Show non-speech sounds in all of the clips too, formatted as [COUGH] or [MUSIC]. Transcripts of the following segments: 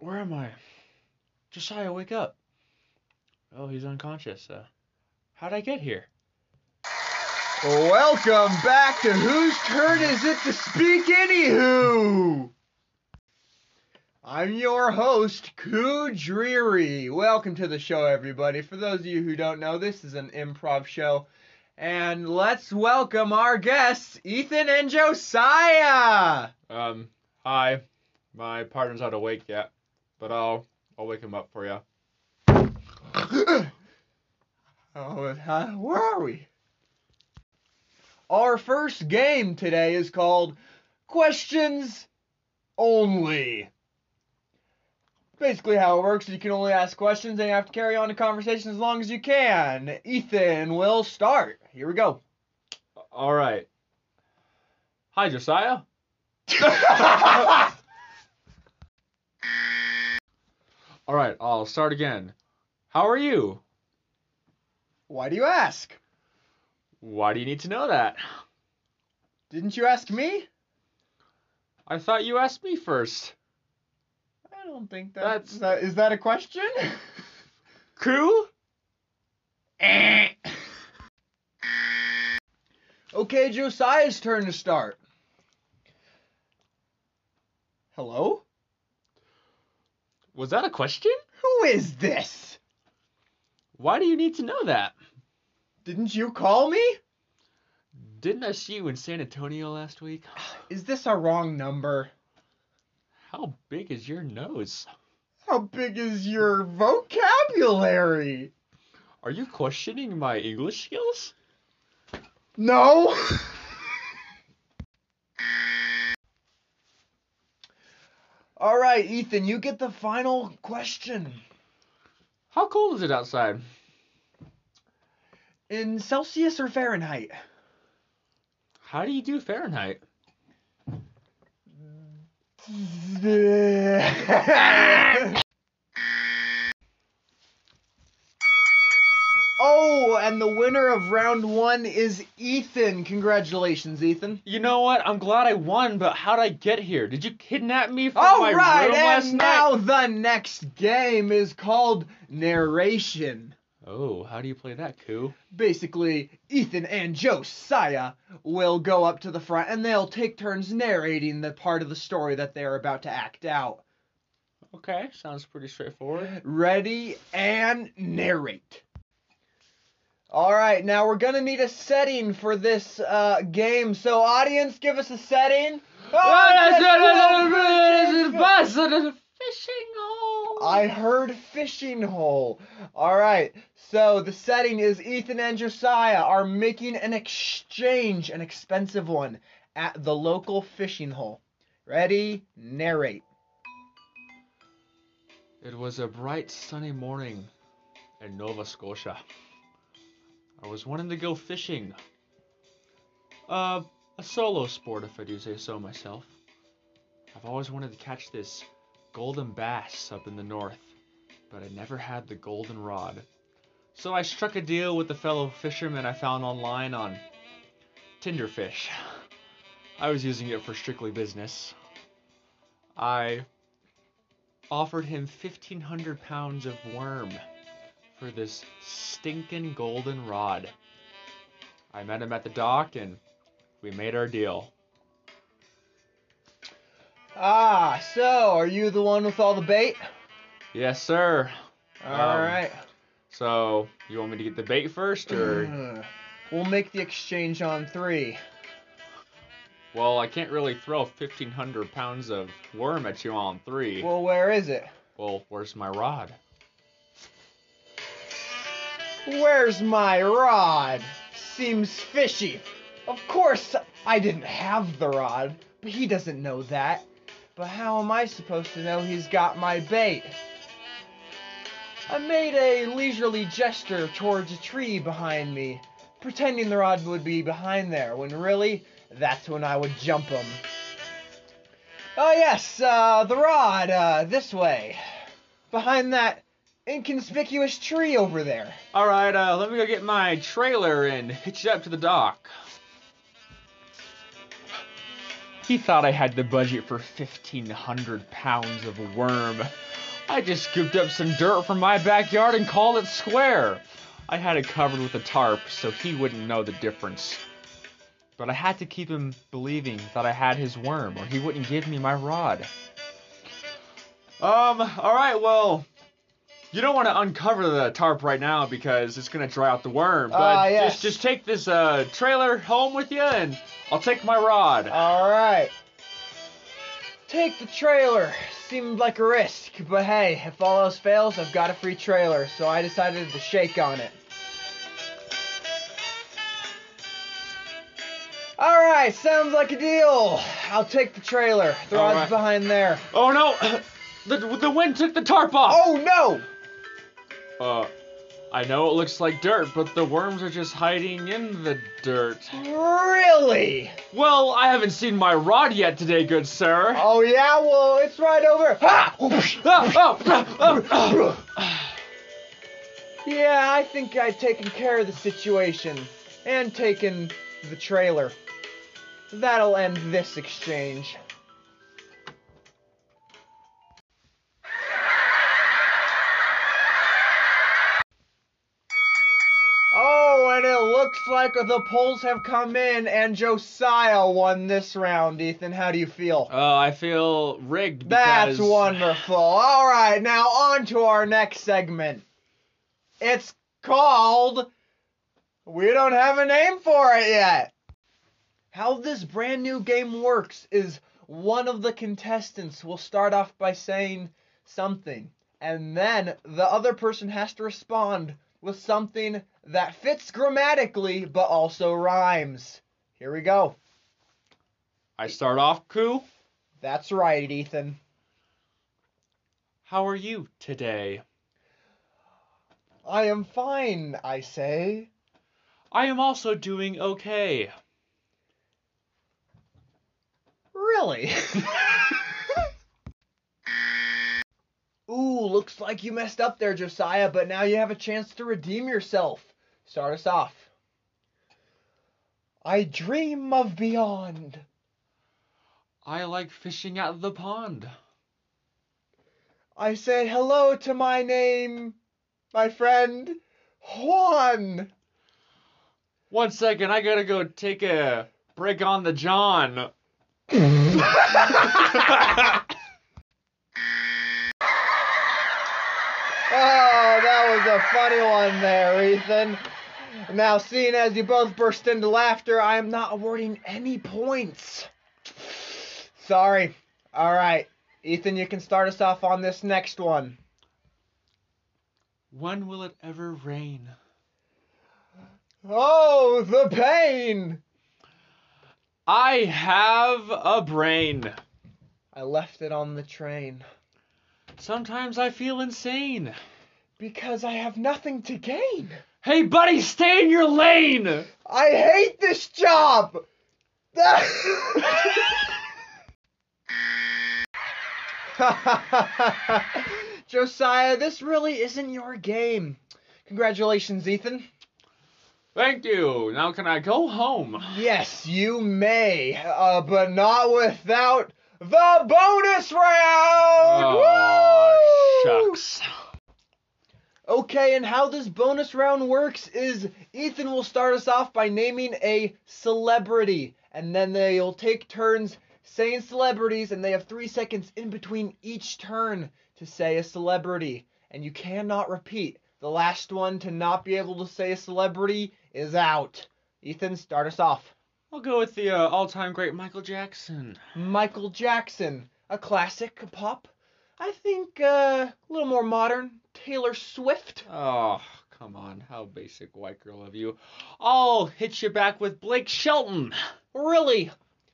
Where am I? Josiah, wake up. Oh, he's unconscious. Uh, how'd I get here? Welcome back to Whose Turn Is It to Speak Anywho? I'm your host, Koo Dreary. Welcome to the show, everybody. For those of you who don't know, this is an improv show. And let's welcome our guests, Ethan and Josiah. Um, hi. My partner's not awake yet, but I'll I'll wake him up for you. [COUGHS] oh, where are we? Our first game today is called Questions Only. Basically, how it works is you can only ask questions and you have to carry on the conversation as long as you can. Ethan will start. Here we go. All right. Hi, Josiah. [LAUGHS] [LAUGHS] All right, I'll start again. How are you? Why do you ask? Why do you need to know that? Didn't you ask me? I thought you asked me first. I don't think that, That's- is that is that a question? [LAUGHS] Crew? [LAUGHS] okay, Josiah's turn to start. Hello? Was that a question? Who is this? Why do you need to know that? Didn't you call me? Didn't I see you in San Antonio last week? [SIGHS] Is this a wrong number? How big is your nose? How big is your vocabulary? Are you questioning my English skills? No. [LAUGHS] All right, Ethan, you get the final question. How cold is it outside? In Celsius or Fahrenheit? How do you do Fahrenheit? [LAUGHS] oh, and the winner of round one is Ethan. Congratulations, Ethan. You know what? I'm glad I won, but how'd I get here? Did you kidnap me from All my right, room last night? and now the next game is called narration. Oh, how do you play that, Koo? Basically, Ethan and Josiah will go up to the front and they'll take turns narrating the part of the story that they're about to act out. Okay, sounds pretty straightforward. Ready and narrate. All right, now we're gonna need a setting for this uh, game. So, audience, give us a setting. [LAUGHS] Oh, just- Fishing hole. I heard fishing hole. All right. So the setting is Ethan and Josiah are making an exchange, an expensive one, at the local fishing hole. Ready? Narrate. It was a bright sunny morning in Nova Scotia. I was wanting to go fishing. Uh, a solo sport, if I do say so myself. I've always wanted to catch this golden bass up in the north, but I never had the golden rod. So I struck a deal with the fellow fisherman I found online on Tinderfish. I was using it for strictly business. I offered him 1,500 pounds of worm for this stinking golden rod. I met him at the dock and we made our deal. Ah, so are you the one with all the bait? Yes, sir. All Um, right. So, you want me to get the bait first, or? [CLEARS THROAT] We'll make the exchange on three. Well, I can't really throw 1,500 pounds of worm at you on three. Well, where is it? Well, where's my rod? Where's my rod? Seems fishy. Of course, I didn't have the rod, but he doesn't know that. But how am I supposed to know he's got my bait? I made a leisurely gesture towards a tree behind me, pretending the rod would be behind there, when really, that's when I would jump him. Oh, yes, uh, the rod, uh, this way. Behind that inconspicuous tree over there. All right, uh, let me go get my trailer and hitch it up to the dock. He thought I had the budget for 1,500 pounds of worm. I just scooped up some dirt from my backyard and called it square. I had it covered with a tarp so he wouldn't know the difference. But I had to keep him believing that I had his worm or he wouldn't give me my rod. Um, alright, well, you don't want to uncover the tarp right now because it's gonna dry out the worm. But Ah, yes. just just take this uh, trailer home with you, and I'll take my rod. All right. Take the trailer. Seemed like a risk, but hey, if all else fails, I've got a free trailer, so I decided to shake on it. All right, sounds like a deal. I'll take the trailer. The rod's right. behind there. oh no, [LAUGHS] the the wind took the tarp off. Oh no! Uh, I know it looks like dirt, but the worms are just hiding in the dirt. Really? Well, I haven't seen my rod yet today, good sir. Oh yeah, well it's right over. Ha! Ah, oh, oh, oh. Yeah, I think I've taken care of the situation and taken the trailer. That'll end this exchange. Looks like the polls have come in and Josiah won this round. Ethan, how do you feel? Uh, I feel rigged That's wonderful. All right, now on to our next segment. It's called We Don't Have a Name for It Yet. How this brand new game works is one of the contestants will start off by saying something, and then the other person has to respond with something that fits grammatically but also rhymes. Here we go. I start off, Koo. That's right, Ethan. How are you today? I am fine, I say. I am also doing okay. Really? [LAUGHS] Ooh, looks like you messed up there, Josiah, but now you have a chance to redeem yourself. Start us off. I dream of beyond. I like fishing at the pond. I say hello to my name, my friend, Juan. One second, I gotta go take a break on the John. [LAUGHS] Oh, that was a funny one there, Ethan. Now, seeing as you both burst into laughter, I am not awarding any points. Sorry. All right. Ethan, you can start us off on this next one. when will it ever rain? Oh, the pain! I have a brain. I left it on the train Sometimes I feel insane. Because I have nothing to gain. Hey, buddy, stay in your lane! I hate this job! [LAUGHS] Josiah, this really isn't your game. Congratulations, Ethan. Thank you. Now can I go home? Yes, you may, uh, but not without the bonus round! Oh, Woo! shucks. Okay, and how this bonus round works is Ethan will start us off by naming a celebrity, and then they'll take turns saying celebrities, and they have three seconds in between each turn to say a celebrity, and you cannot repeat. The last one to not be able to say a celebrity is out. Ethan, start us off. I'll go with the uh, all-time great Michael Jackson. Michael Jackson, a classic, a pop. I think uh, a little more modern. Taylor Swift. Oh, come on. How basic, white girl of you. I'll hit you back with Blake Shelton. Really?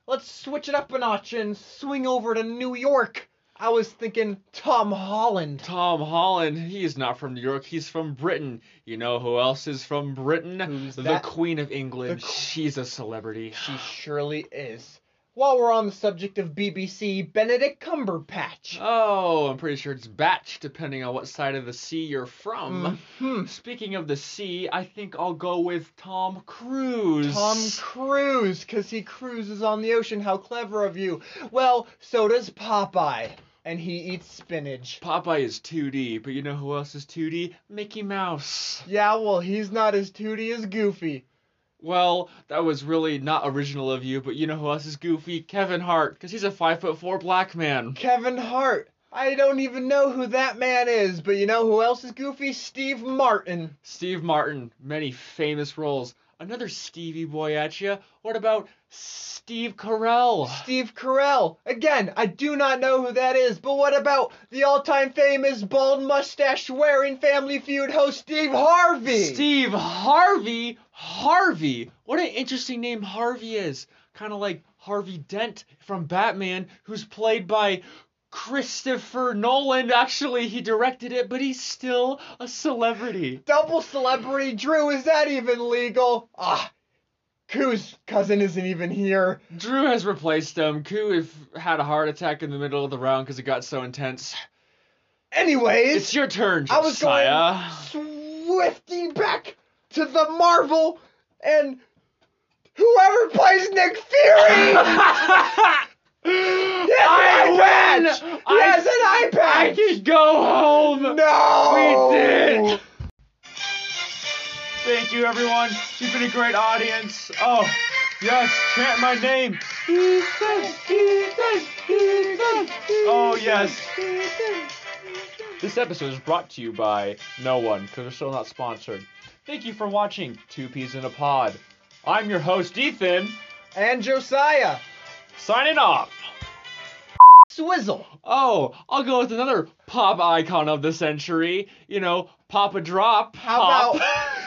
Let's switch it up a notch and swing over to New York. I was thinking Tom Holland. Tom Holland, he's not from New York, he's from Britain. You know who else is from Britain? Who's the that? Queen of England. The qu- She's a celebrity. She surely is. While we're on the subject of BBC, Benedict Cumberpatch. Oh, I'm pretty sure it's batch, depending on what side of the sea you're from. Hmm. Speaking of the sea, I think I'll go with Tom Cruise. Tom Cruise, because he cruises on the ocean. How clever of you. Well, so does Popeye, and he eats spinach. Popeye is 2D, but you know who else is 2D? Mickey Mouse. Yeah, well, he's not as tooty as Goofy. Well, that was really not original of you, but you know who else is goofy? Kevin Hart, because he's a five foot four black man. Kevin Hart. I don't even know who that man is, but you know who else is goofy? Steve Martin. Steve Martin, many famous roles. Another Stevie boy at you. What about Steve Carell? Steve Carell. Again, I do not know who that is, but what about the all-time famous bald mustache wearing Family Feud host Steve Harvey? Steve Harvey? Harvey! What an interesting name Harvey is. Kind of like Harvey Dent from Batman, who's played by Christopher Nolan. Actually, he directed it, but he's still a celebrity. Double celebrity Drew, is that even legal? Ah, Koo's cousin isn't even here. Drew has replaced him. Koo if- had a heart attack in the middle of the round because it got so intense. Anyways, It's your turn, Josiah. I was going swifty back to the Marvel and whoever plays Nick Fury. [LAUGHS] I win! patch! He I- has an eye I can go home. No! We did! Thank you, everyone. You've been a great audience. Oh, yes, chant my name. Oh, yes. This episode is brought to you by no one, because we're still not sponsored. Thank you for watching Two Peas in a Pod. I'm your host, Ethan, And Josiah. signing off. Swizzle. Oh, I'll go with another pop icon of the century. You know, Papa Drop. How Pop. about- [LAUGHS]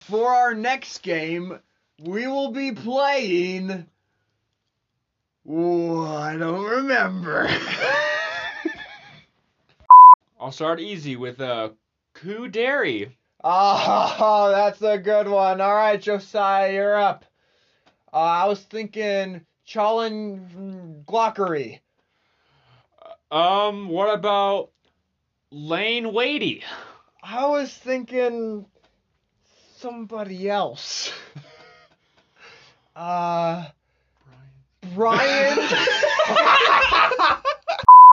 For our next game, we will be playing. Ooh, I don't remember. [LAUGHS] I'll start easy with uh, Coup Dairy. Oh, [LAUGHS] that's a good one. All right, Josiah, you're up. Uh, I was thinking Challen Glockery. Um, what about Lane Wadey? I was thinking somebody else. [LAUGHS] Uh, Brian. [LAUGHS] [LAUGHS]